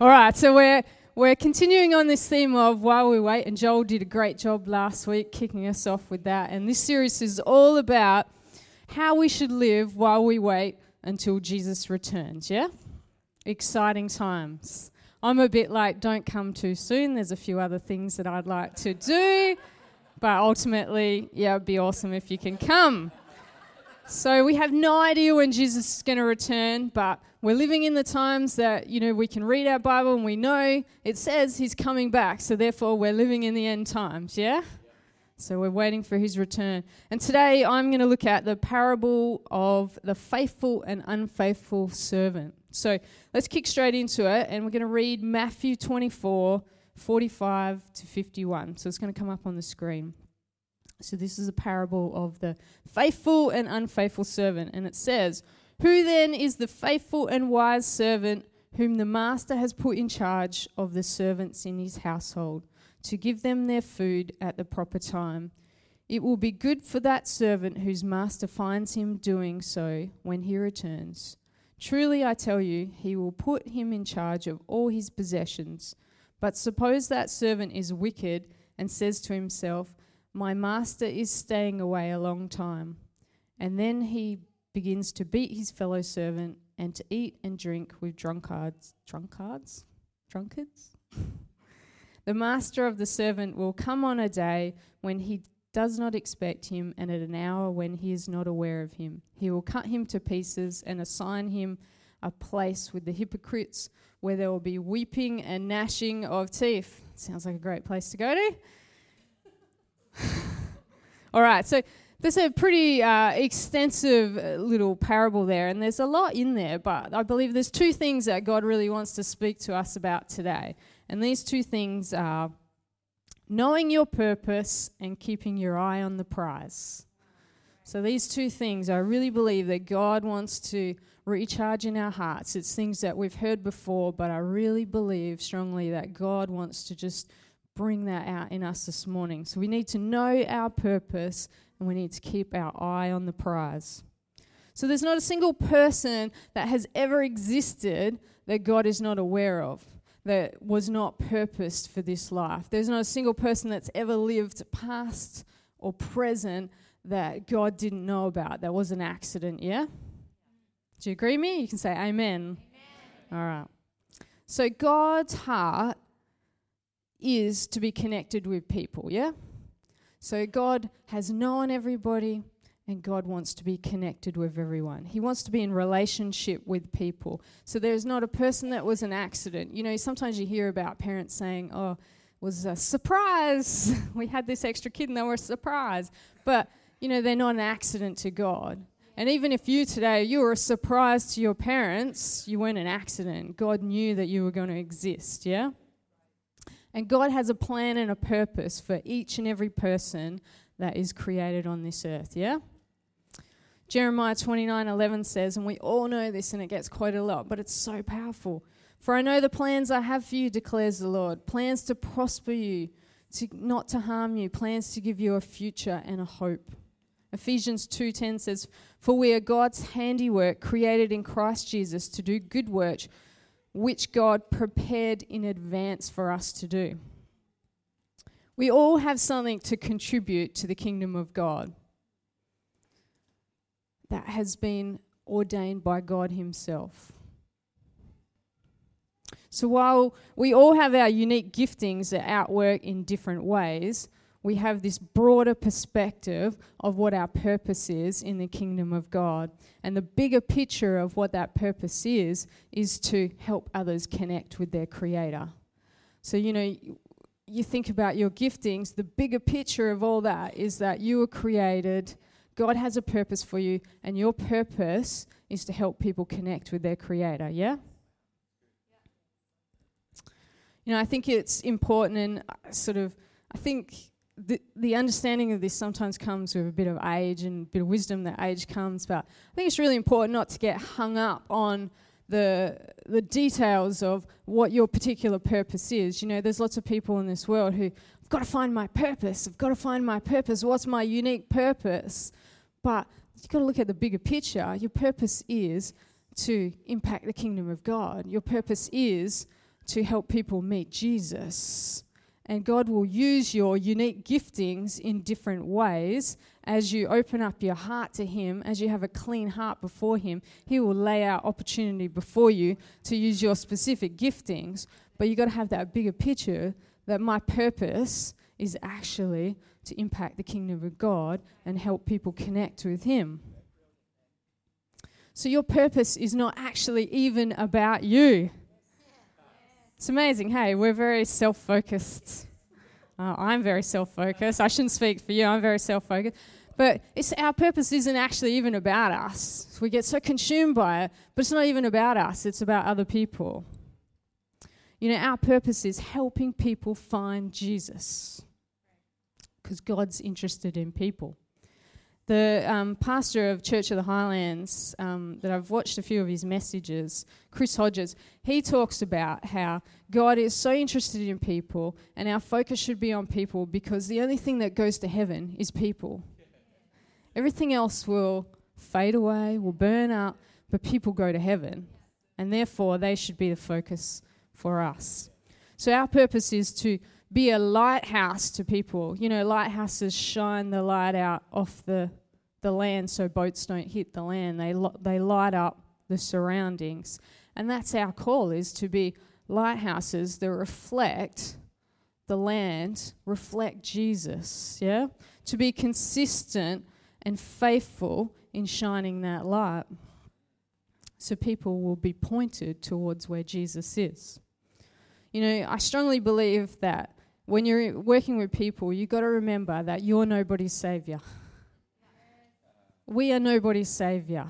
All right, so we're we're continuing on this theme of while we wait, and Joel did a great job last week kicking us off with that. And this series is all about how we should live while we wait until Jesus returns. Yeah, exciting times. I'm a bit like, don't come too soon. There's a few other things that I'd like to do, but ultimately, yeah, it'd be awesome if you can come. So we have no idea when Jesus is going to return, but we're living in the times that, you know, we can read our Bible and we know it says he's coming back. So therefore, we're living in the end times, yeah? So we're waiting for his return. And today I'm going to look at the parable of the faithful and unfaithful servant. So let's kick straight into it and we're going to read Matthew 24, 45 to 51. So it's going to come up on the screen. So this is a parable of the faithful and unfaithful servant. And it says, Who then is the faithful and wise servant whom the master has put in charge of the servants in his household to give them their food at the proper time? It will be good for that servant whose master finds him doing so when he returns. Truly, I tell you, he will put him in charge of all his possessions. But suppose that servant is wicked and says to himself, my master is staying away a long time. And then he begins to beat his fellow servant and to eat and drink with drunkards. Drunkards? Drunkards? the master of the servant will come on a day when he does not expect him and at an hour when he is not aware of him. He will cut him to pieces and assign him a place with the hypocrites where there will be weeping and gnashing of teeth. Sounds like a great place to go to. All right, so there's a pretty uh, extensive uh, little parable there, and there's a lot in there, but I believe there's two things that God really wants to speak to us about today. And these two things are knowing your purpose and keeping your eye on the prize. So, these two things, I really believe that God wants to recharge in our hearts. It's things that we've heard before, but I really believe strongly that God wants to just bring that out in us this morning. So we need to know our purpose and we need to keep our eye on the prize. So there's not a single person that has ever existed that God is not aware of, that was not purposed for this life. There's not a single person that's ever lived past or present that God didn't know about. That was an accident, yeah? Do you agree with me? You can say amen. amen. All right. So God's heart is to be connected with people, yeah? So God has known everybody and God wants to be connected with everyone. He wants to be in relationship with people. So there's not a person that was an accident. You know, sometimes you hear about parents saying, "Oh, was a surprise. we had this extra kid and they were a surprise." But, you know, they're not an accident to God. And even if you today, you were a surprise to your parents, you weren't an accident. God knew that you were going to exist, yeah? And God has a plan and a purpose for each and every person that is created on this earth, yeah? Jeremiah 29 11 says, and we all know this and it gets quoted a lot, but it's so powerful. For I know the plans I have for you, declares the Lord plans to prosper you, to, not to harm you, plans to give you a future and a hope. Ephesians 2:10 says, "For we are God's handiwork, created in Christ Jesus to do good works which God prepared in advance for us to do. We all have something to contribute to the kingdom of God that has been ordained by God Himself. So while we all have our unique giftings that outwork in different ways, we have this broader perspective of what our purpose is in the kingdom of God. And the bigger picture of what that purpose is, is to help others connect with their Creator. So, you know, you think about your giftings, the bigger picture of all that is that you were created, God has a purpose for you, and your purpose is to help people connect with their Creator, yeah? You know, I think it's important and uh, sort of, I think the, understanding of this sometimes comes with a bit of age and a bit of wisdom that age comes, but I think it's really important not to get hung up on the the details of what your particular purpose is. You know, there's lots of people in this world who I've got to find my purpose. I've got to find my purpose. What's my unique purpose? But you've got to look at the bigger picture. Your purpose is to impact the kingdom of God. Your purpose is to help people meet Jesus. And God will use your unique giftings in different ways as you open up your heart to Him, as you have a clean heart before Him. He will lay out opportunity before you to use your specific giftings. But you've got to have that bigger picture that my purpose is actually to impact the kingdom of God and help people connect with Him. So your purpose is not actually even about you. It's amazing, hey, we're very self focused. Uh, I'm very self focused. I shouldn't speak for you, I'm very self focused. But our purpose isn't actually even about us. We get so consumed by it, but it's not even about us, it's about other people. You know, our purpose is helping people find Jesus because God's interested in people. The um, pastor of Church of the Highlands, um, that I've watched a few of his messages, Chris Hodges, he talks about how God is so interested in people and our focus should be on people because the only thing that goes to heaven is people. Everything else will fade away, will burn up, but people go to heaven. And therefore, they should be the focus for us. So, our purpose is to be a lighthouse to people. You know, lighthouses shine the light out off the, the land so boats don't hit the land. They, lo- they light up the surroundings. And that's our call is to be lighthouses that reflect the land, reflect Jesus, yeah? To be consistent and faithful in shining that light. So people will be pointed towards where Jesus is. You know, I strongly believe that when you're working with people, you've got to remember that you're nobody's savior. We are nobody's savior.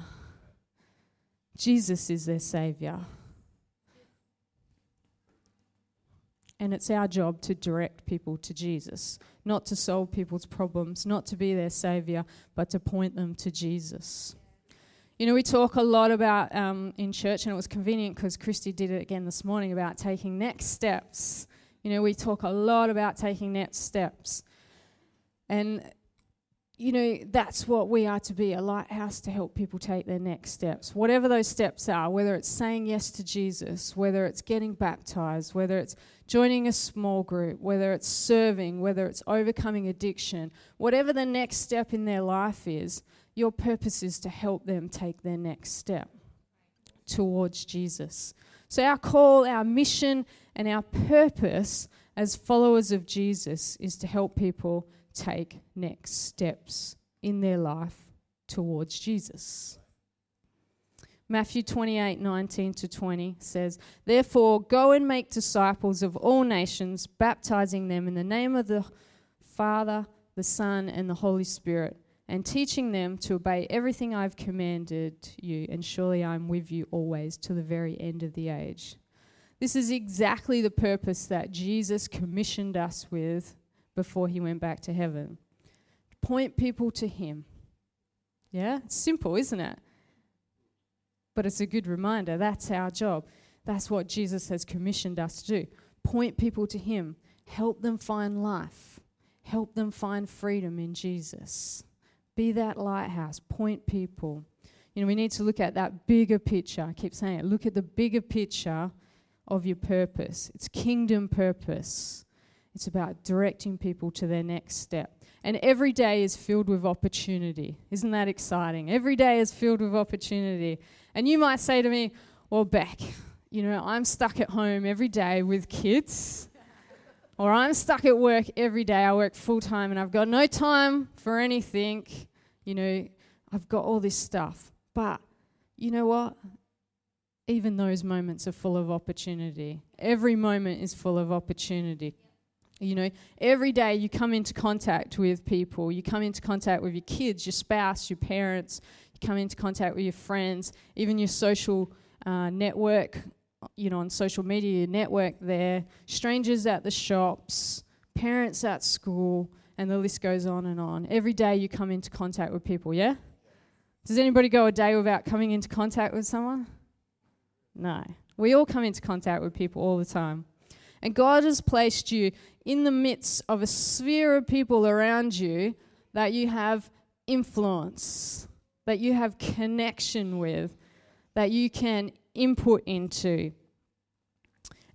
Jesus is their savior. And it's our job to direct people to Jesus, not to solve people's problems, not to be their savior, but to point them to Jesus. You know, we talk a lot about um, in church, and it was convenient because Christy did it again this morning about taking next steps. You know, we talk a lot about taking next steps. And, you know, that's what we are to be a lighthouse to help people take their next steps. Whatever those steps are, whether it's saying yes to Jesus, whether it's getting baptized, whether it's joining a small group, whether it's serving, whether it's overcoming addiction, whatever the next step in their life is, your purpose is to help them take their next step towards Jesus. So, our call, our mission, and our purpose as followers of Jesus is to help people take next steps in their life towards Jesus. Matthew 28 19 to 20 says, Therefore, go and make disciples of all nations, baptizing them in the name of the Father, the Son, and the Holy Spirit, and teaching them to obey everything I've commanded you, and surely I'm with you always to the very end of the age. This is exactly the purpose that Jesus commissioned us with before he went back to heaven. Point people to him. Yeah? It's simple, isn't it? But it's a good reminder. That's our job. That's what Jesus has commissioned us to do. Point people to him. Help them find life. Help them find freedom in Jesus. Be that lighthouse. Point people. You know, we need to look at that bigger picture. I keep saying it. Look at the bigger picture of your purpose. It's kingdom purpose. It's about directing people to their next step. And every day is filled with opportunity. Isn't that exciting? Every day is filled with opportunity. And you might say to me, Well, Beck, you know, I'm stuck at home every day with kids, or I'm stuck at work every day. I work full time and I've got no time for anything. You know, I've got all this stuff. But you know what? Even those moments are full of opportunity. Every moment is full of opportunity. You know, every day you come into contact with people, you come into contact with your kids, your spouse, your parents, you come into contact with your friends, even your social uh, network, you know, on social media, your network there, strangers at the shops, parents at school, and the list goes on and on. Every day you come into contact with people, yeah? Does anybody go a day without coming into contact with someone? No. We all come into contact with people all the time. And God has placed you in the midst of a sphere of people around you that you have influence, that you have connection with, that you can input into.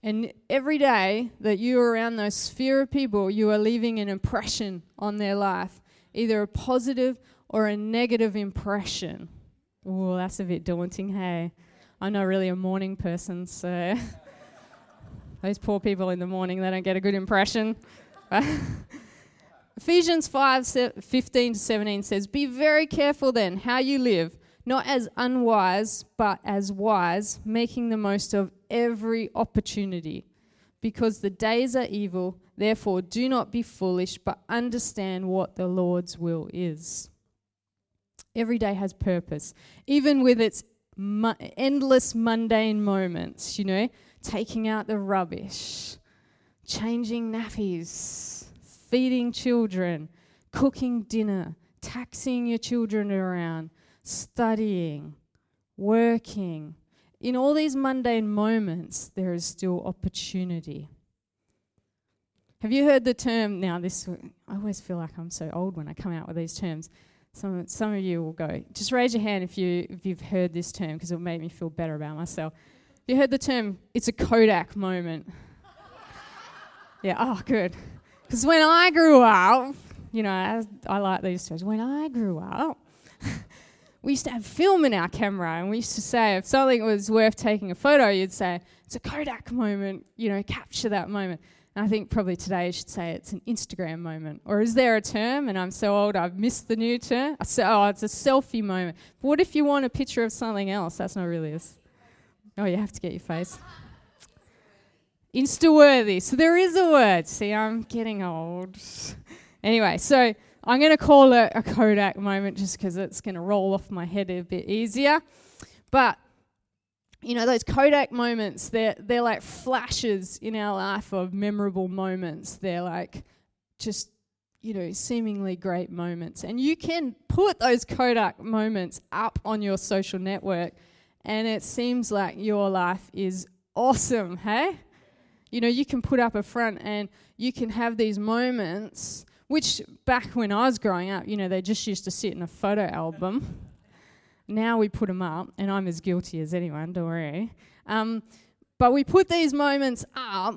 And every day that you are around those sphere of people, you are leaving an impression on their life, either a positive or a negative impression. Oh, that's a bit daunting, hey? I'm not really a morning person, so those poor people in the morning, they don't get a good impression. Ephesians 5 15 to 17 says, Be very careful then how you live, not as unwise, but as wise, making the most of every opportunity. Because the days are evil, therefore do not be foolish, but understand what the Lord's will is. Every day has purpose, even with its mu- endless mundane moments, you know, taking out the rubbish, changing nappies, feeding children, cooking dinner, taxing your children around, studying, working. In all these mundane moments, there is still opportunity. Have you heard the term? Now, this I always feel like I'm so old when I come out with these terms. Some some of you will go. Just raise your hand if you if you've heard this term because it'll make me feel better about myself. You heard the term? It's a Kodak moment. yeah. Oh, good. Because when I grew up, you know, I, I like these stories. When I grew up, we used to have film in our camera, and we used to say if something was worth taking a photo, you'd say it's a Kodak moment. You know, capture that moment. And I think probably today you should say it's an Instagram moment. Or is there a term, and I'm so old I've missed the new term? I say, oh, it's a selfie moment. But what if you want a picture of something else? That's not really a. Oh, you have to get your face. Insta worthy. So there is a word. See, I'm getting old. anyway, so I'm going to call it a Kodak moment just because it's going to roll off my head a bit easier. But you know, those Kodak moments, they're, they're like flashes in our life of memorable moments. They're like just, you know, seemingly great moments. And you can put those Kodak moments up on your social network, and it seems like your life is awesome, hey? You know, you can put up a front and you can have these moments, which back when I was growing up, you know, they just used to sit in a photo album. Now we put them up, and I'm as guilty as anyone, don't worry. Um, but we put these moments up,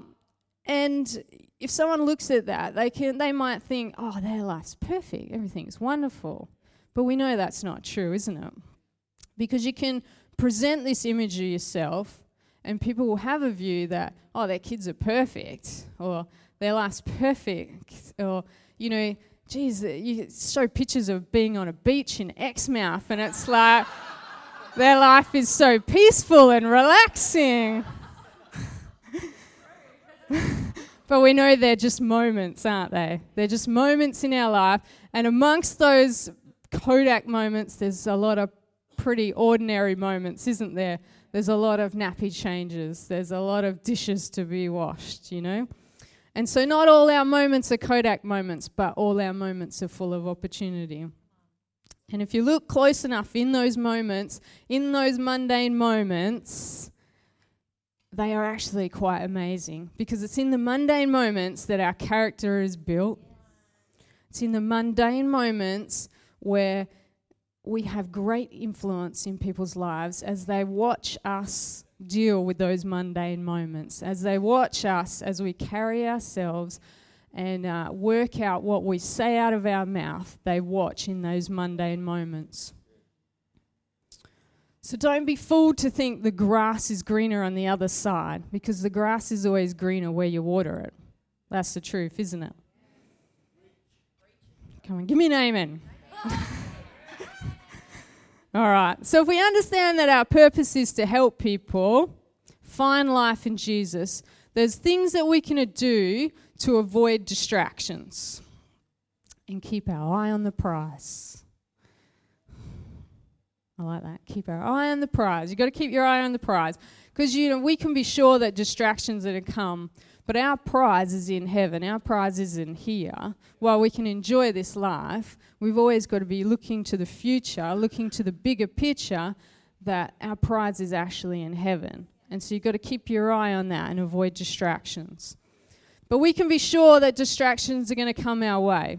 and if someone looks at that, they can they might think, "Oh, their life's perfect, everything's wonderful," but we know that's not true, isn't it? Because you can present this image of yourself, and people will have a view that, "Oh, their kids are perfect," or "Their life's perfect," or you know, geez, you show pictures of being on a beach in Exmouth, and it's like their life is so peaceful and relaxing. but we know they're just moments, aren't they? They're just moments in our life. And amongst those Kodak moments, there's a lot of pretty ordinary moments, isn't there? There's a lot of nappy changes, there's a lot of dishes to be washed, you know? And so, not all our moments are Kodak moments, but all our moments are full of opportunity. And if you look close enough in those moments, in those mundane moments, they are actually quite amazing because it's in the mundane moments that our character is built. It's in the mundane moments where we have great influence in people's lives as they watch us deal with those mundane moments, as they watch us as we carry ourselves and uh, work out what we say out of our mouth, they watch in those mundane moments. So don't be fooled to think the grass is greener on the other side, because the grass is always greener where you water it. That's the truth, isn't it? Come on, give me an amen. All right. So if we understand that our purpose is to help people find life in Jesus, there's things that we can do to avoid distractions and keep our eye on the prize. I like that. Keep our eye on the prize. You've got to keep your eye on the prize because you know we can be sure that distractions are to come but our prize is in heaven, our prize is in here. While we can enjoy this life, we've always got to be looking to the future, looking to the bigger picture that our prize is actually in heaven. And so you've got to keep your eye on that and avoid distractions. But we can be sure that distractions are going to come our way.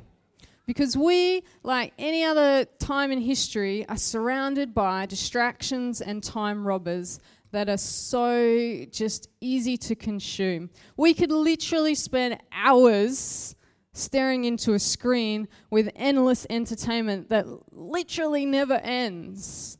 Because we, like any other time in history, are surrounded by distractions and time robbers that are so just easy to consume. We could literally spend hours staring into a screen with endless entertainment that literally never ends.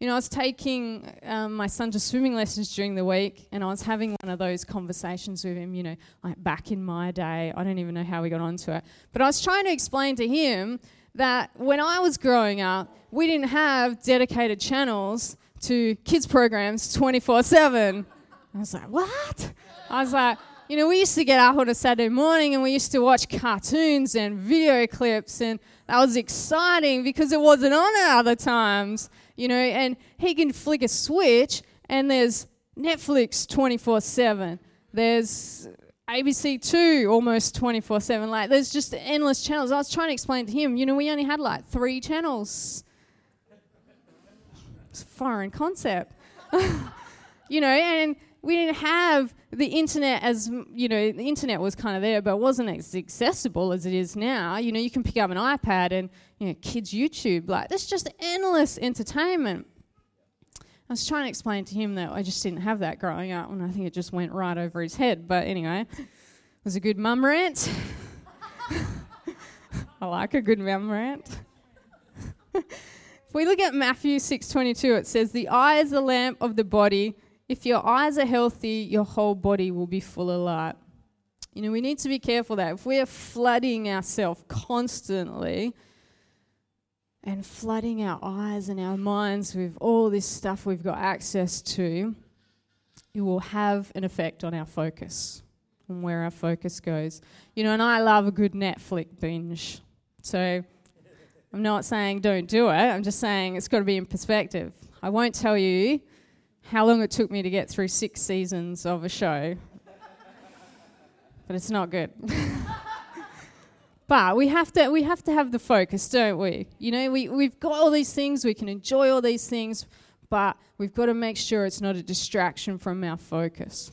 You know, I was taking um, my son to swimming lessons during the week, and I was having one of those conversations with him, you know, like back in my day. I don't even know how we got onto it. But I was trying to explain to him that when I was growing up, we didn't have dedicated channels to kids' programs 24 7. I was like, what? I was like, you know, we used to get up on a Saturday morning and we used to watch cartoons and video clips, and that was exciting because it wasn't on at other times you know, and he can flick a switch and there's Netflix 24 7. There's ABC2 almost 24 7. Like, there's just endless channels. I was trying to explain to him, you know, we only had like three channels. Foreign concept. you know, and we didn't have the internet as you know the internet was kind of there but wasn't as accessible as it is now. You know you can pick up an ipad and you know kids youtube like there's just endless entertainment. I was trying to explain to him that i just didn't have that growing up and i think it just went right over his head but anyway it was a good mum rant. I like a good mum rant if we look at matthew 6.22 it says the eye is the lamp of the body if your eyes are healthy, your whole body will be full of light. You know, we need to be careful that if we're flooding ourselves constantly and flooding our eyes and our minds with all this stuff we've got access to, it will have an effect on our focus and where our focus goes. You know, and I love a good Netflix binge. So I'm not saying don't do it, I'm just saying it's got to be in perspective. I won't tell you how long it took me to get through six seasons of a show. but it's not good. but we have to we have to have the focus, don't we? You know, we, we've got all these things, we can enjoy all these things, but we've got to make sure it's not a distraction from our focus.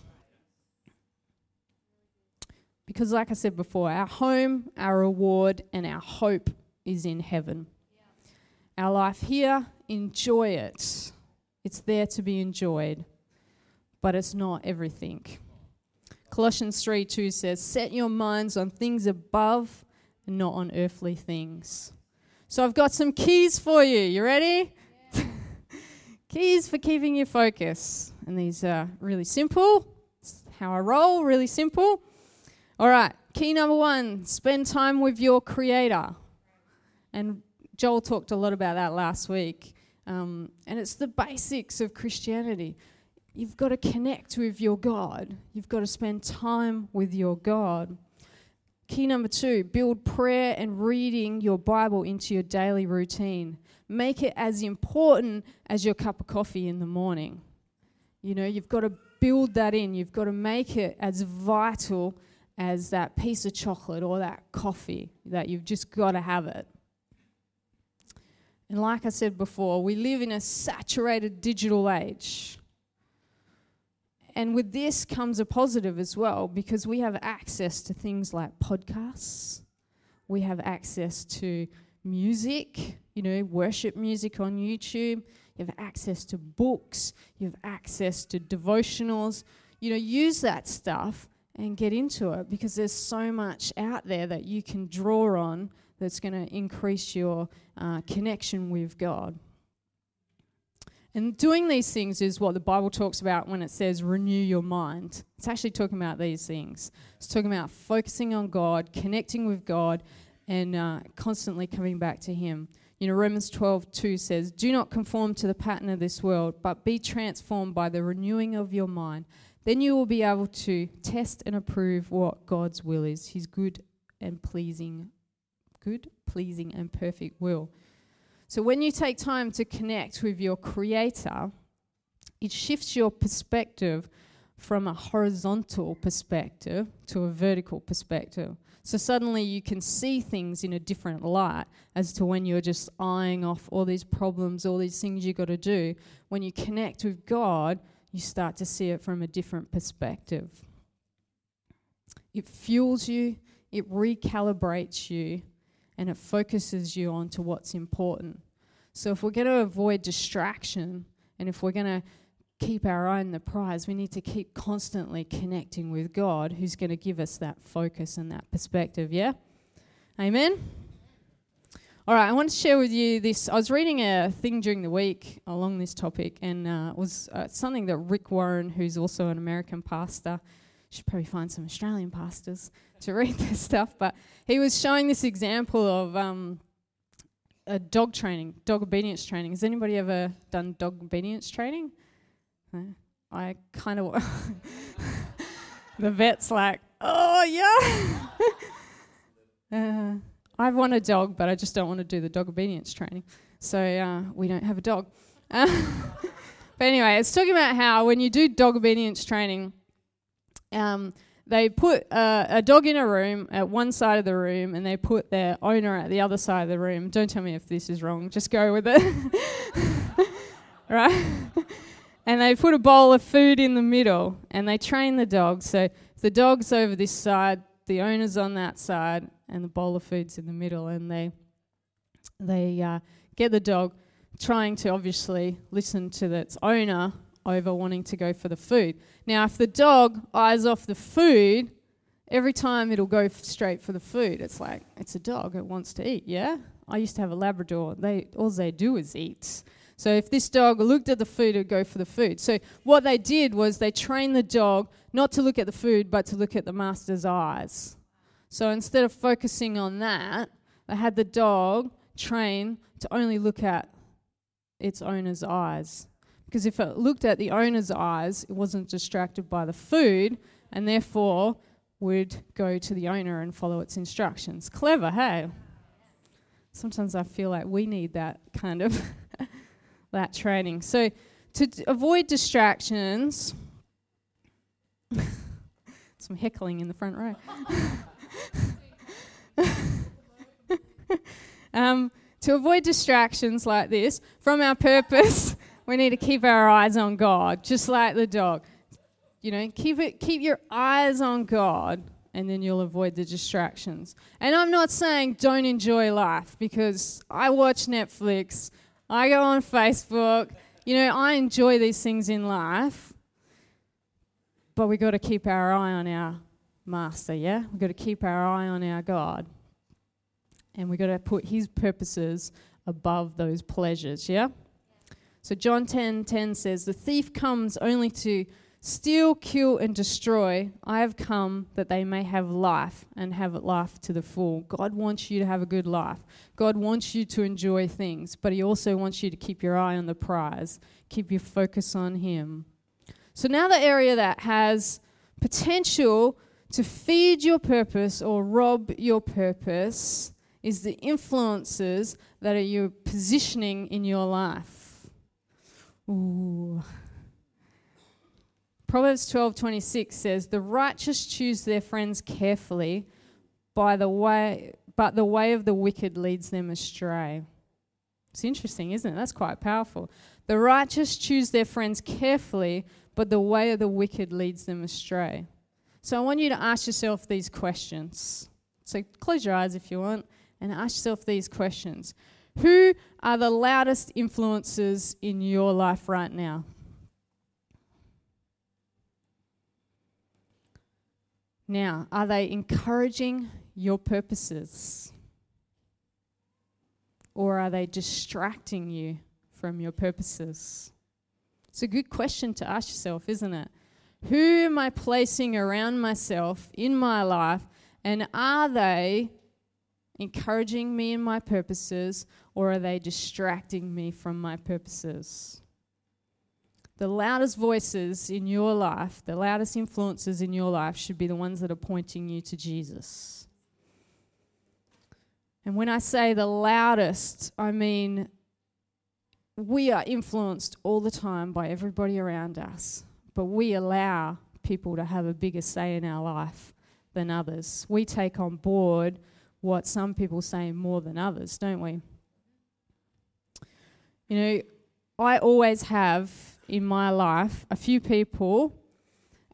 Because like I said before, our home, our reward, and our hope is in heaven. Yeah. Our life here, enjoy it it's there to be enjoyed, but it's not everything. Colossians 3 2 says, Set your minds on things above and not on earthly things. So I've got some keys for you. You ready? Yeah. keys for keeping your focus. And these are really simple. It's how I roll, really simple. All right, key number one spend time with your Creator. And Joel talked a lot about that last week. Um, and it's the basics of Christianity. You've got to connect with your God, you've got to spend time with your God. Key number two build prayer and reading your Bible into your daily routine. Make it as important as your cup of coffee in the morning. You know, you've got to build that in, you've got to make it as vital as that piece of chocolate or that coffee, that you've just got to have it. And like I said before, we live in a saturated digital age. And with this comes a positive as well because we have access to things like podcasts, we have access to music, you know, worship music on YouTube, you have access to books, you have access to devotionals. You know, use that stuff and get into it because there's so much out there that you can draw on that's going to increase your uh, connection with God. And doing these things is what the Bible talks about when it says renew your mind. It's actually talking about these things. It's talking about focusing on God, connecting with God, and uh, constantly coming back to Him. You know, Romans 12, 2 says, Do not conform to the pattern of this world, but be transformed by the renewing of your mind. Then you will be able to test and approve what God's will is, His good and pleasing good, pleasing, and perfect will. So when you take time to connect with your Creator, it shifts your perspective from a horizontal perspective to a vertical perspective. So suddenly you can see things in a different light as to when you're just eyeing off all these problems, all these things you've got to do. When you connect with God, you start to see it from a different perspective. It fuels you, it recalibrates you, and it focuses you on to what's important. So if we're going to avoid distraction and if we're going to keep our eye on the prize. We need to keep constantly connecting with God, who's going to give us that focus and that perspective. Yeah? Amen? All right, I want to share with you this. I was reading a thing during the week along this topic, and uh, it was uh, something that Rick Warren, who's also an American pastor, should probably find some Australian pastors to read this stuff, but he was showing this example of um, a dog training, dog obedience training. Has anybody ever done dog obedience training? I kind of. the vet's like, oh, yeah. uh, I want a dog, but I just don't want to do the dog obedience training. So uh, we don't have a dog. But anyway, it's talking about how when you do dog obedience training, um, they put uh, a dog in a room at one side of the room and they put their owner at the other side of the room. Don't tell me if this is wrong, just go with it. right? and they put a bowl of food in the middle and they train the dog. So the dog's over this side, the owner's on that side, and the bowl of food's in the middle. And they, they uh, get the dog trying to obviously listen to its owner over wanting to go for the food. Now, if the dog eyes off the food, every time it'll go f- straight for the food. It's like, it's a dog, it wants to eat, yeah? I used to have a Labrador. They All they do is eat. So if this dog looked at the food, it would go for the food. So what they did was they trained the dog not to look at the food, but to look at the master's eyes. So instead of focusing on that, they had the dog train to only look at its owner's eyes. Because if it looked at the owner's eyes, it wasn't distracted by the food, and therefore would go to the owner and follow its instructions. Clever, hey? Sometimes I feel like we need that kind of that training. So, to d- avoid distractions, some heckling in the front row. um, to avoid distractions like this from our purpose, we need to keep our eyes on God, just like the dog. You know, keep it, keep your eyes on God, and then you'll avoid the distractions. And I'm not saying don't enjoy life because I watch Netflix, I go on Facebook. You know, I enjoy these things in life, but we got to keep our eye on our master, yeah? We've got to keep our eye on our God. And we've got to put his purposes above those pleasures, yeah? So John 10:10 10, 10 says, "The thief comes only to steal, kill, and destroy. I have come that they may have life and have life to the full. God wants you to have a good life. God wants you to enjoy things, but He also wants you to keep your eye on the prize, keep your focus on Him. So now the area that has potential to feed your purpose or rob your purpose is the influences that are you positioning in your life. Ooh. Proverbs 12:26 says, "The righteous choose their friends carefully, by the way, but the way of the wicked leads them astray." It's interesting, isn't it? That's quite powerful. The righteous choose their friends carefully, but the way of the wicked leads them astray. So I want you to ask yourself these questions. So close your eyes if you want and ask yourself these questions. Who are the loudest influences in your life right now? Now, are they encouraging your purposes? Or are they distracting you from your purposes? It's a good question to ask yourself, isn't it? Who am I placing around myself in my life, and are they encouraging me in my purposes, or are they distracting me from my purposes? the loudest voices in your life, the loudest influences in your life, should be the ones that are pointing you to Jesus. And when I say the loudest, I mean we are influenced all the time by everybody around us, but we allow people to have a bigger say in our life than others. We take on board what some people say more than others, don't we? You know, I always have in my life a few people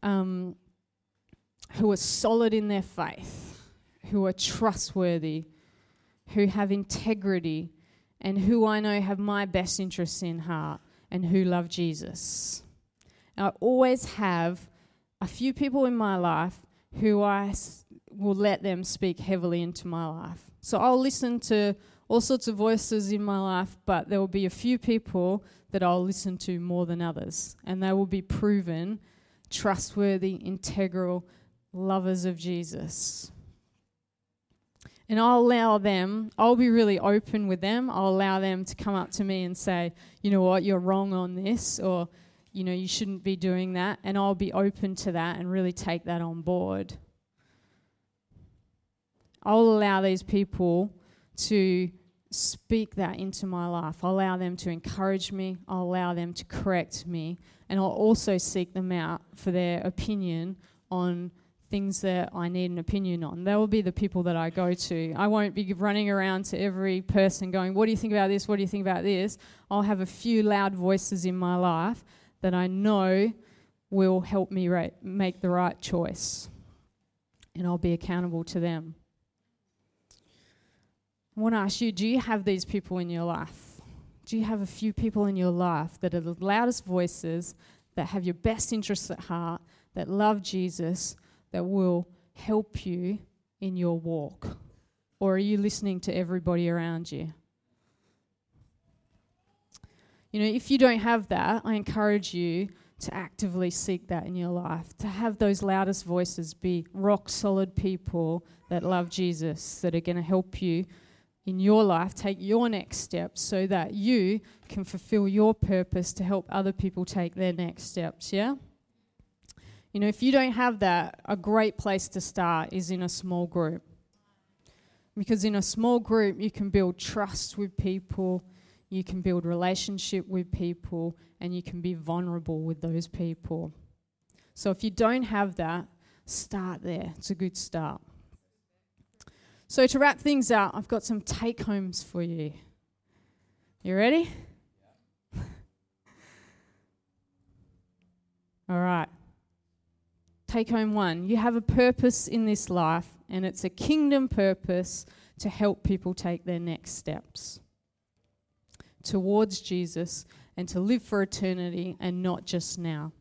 um, who are solid in their faith, who are trustworthy, who have integrity, and who I know have my best interests in heart and who love Jesus. I always have a few people in my life who I will let them speak heavily into my life. So I'll listen to all sorts of voices in my life, but there will be a few people that I'll listen to more than others, and they will be proven trustworthy, integral lovers of Jesus. And I'll allow them, I'll be really open with them. I'll allow them to come up to me and say, you know what, you're wrong on this, or, you know, you shouldn't be doing that. And I'll be open to that and really take that on board. I'll allow these people to speak that into my life. I'll allow them to encourage me. I'll allow them to correct me. And I'll also seek them out for their opinion on things that I need an opinion on. They will be the people that I go to. I won't be running around to every person going, What do you think about this? What do you think about this? I'll have a few loud voices in my life that I know will help me ra- make the right choice. And I'll be accountable to them. I want to ask you do you have these people in your life? Do you have a few people in your life that are the loudest voices, that have your best interests at heart, that love Jesus, that will help you in your walk? Or are you listening to everybody around you? You know, if you don't have that, I encourage you to actively seek that in your life, to have those loudest voices be rock solid people that love Jesus, that are going to help you in your life take your next steps so that you can fulfill your purpose to help other people take their next steps, yeah? You know, if you don't have that, a great place to start is in a small group. Because in a small group, you can build trust with people, you can build relationship with people, and you can be vulnerable with those people. So if you don't have that, start there. It's a good start. So, to wrap things up, I've got some take homes for you. You ready? All right. Take home one. You have a purpose in this life, and it's a kingdom purpose to help people take their next steps towards Jesus and to live for eternity and not just now.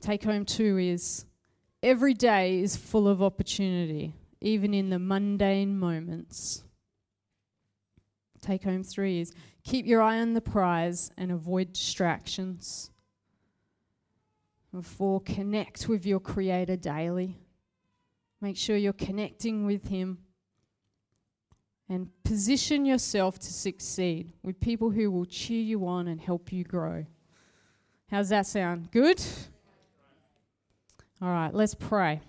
Take home two is every day is full of opportunity even in the mundane moments. Take home three is keep your eye on the prize and avoid distractions. And four, connect with your Creator daily. Make sure you're connecting with Him. And position yourself to succeed with people who will cheer you on and help you grow. How's that sound? Good? All right, let's pray.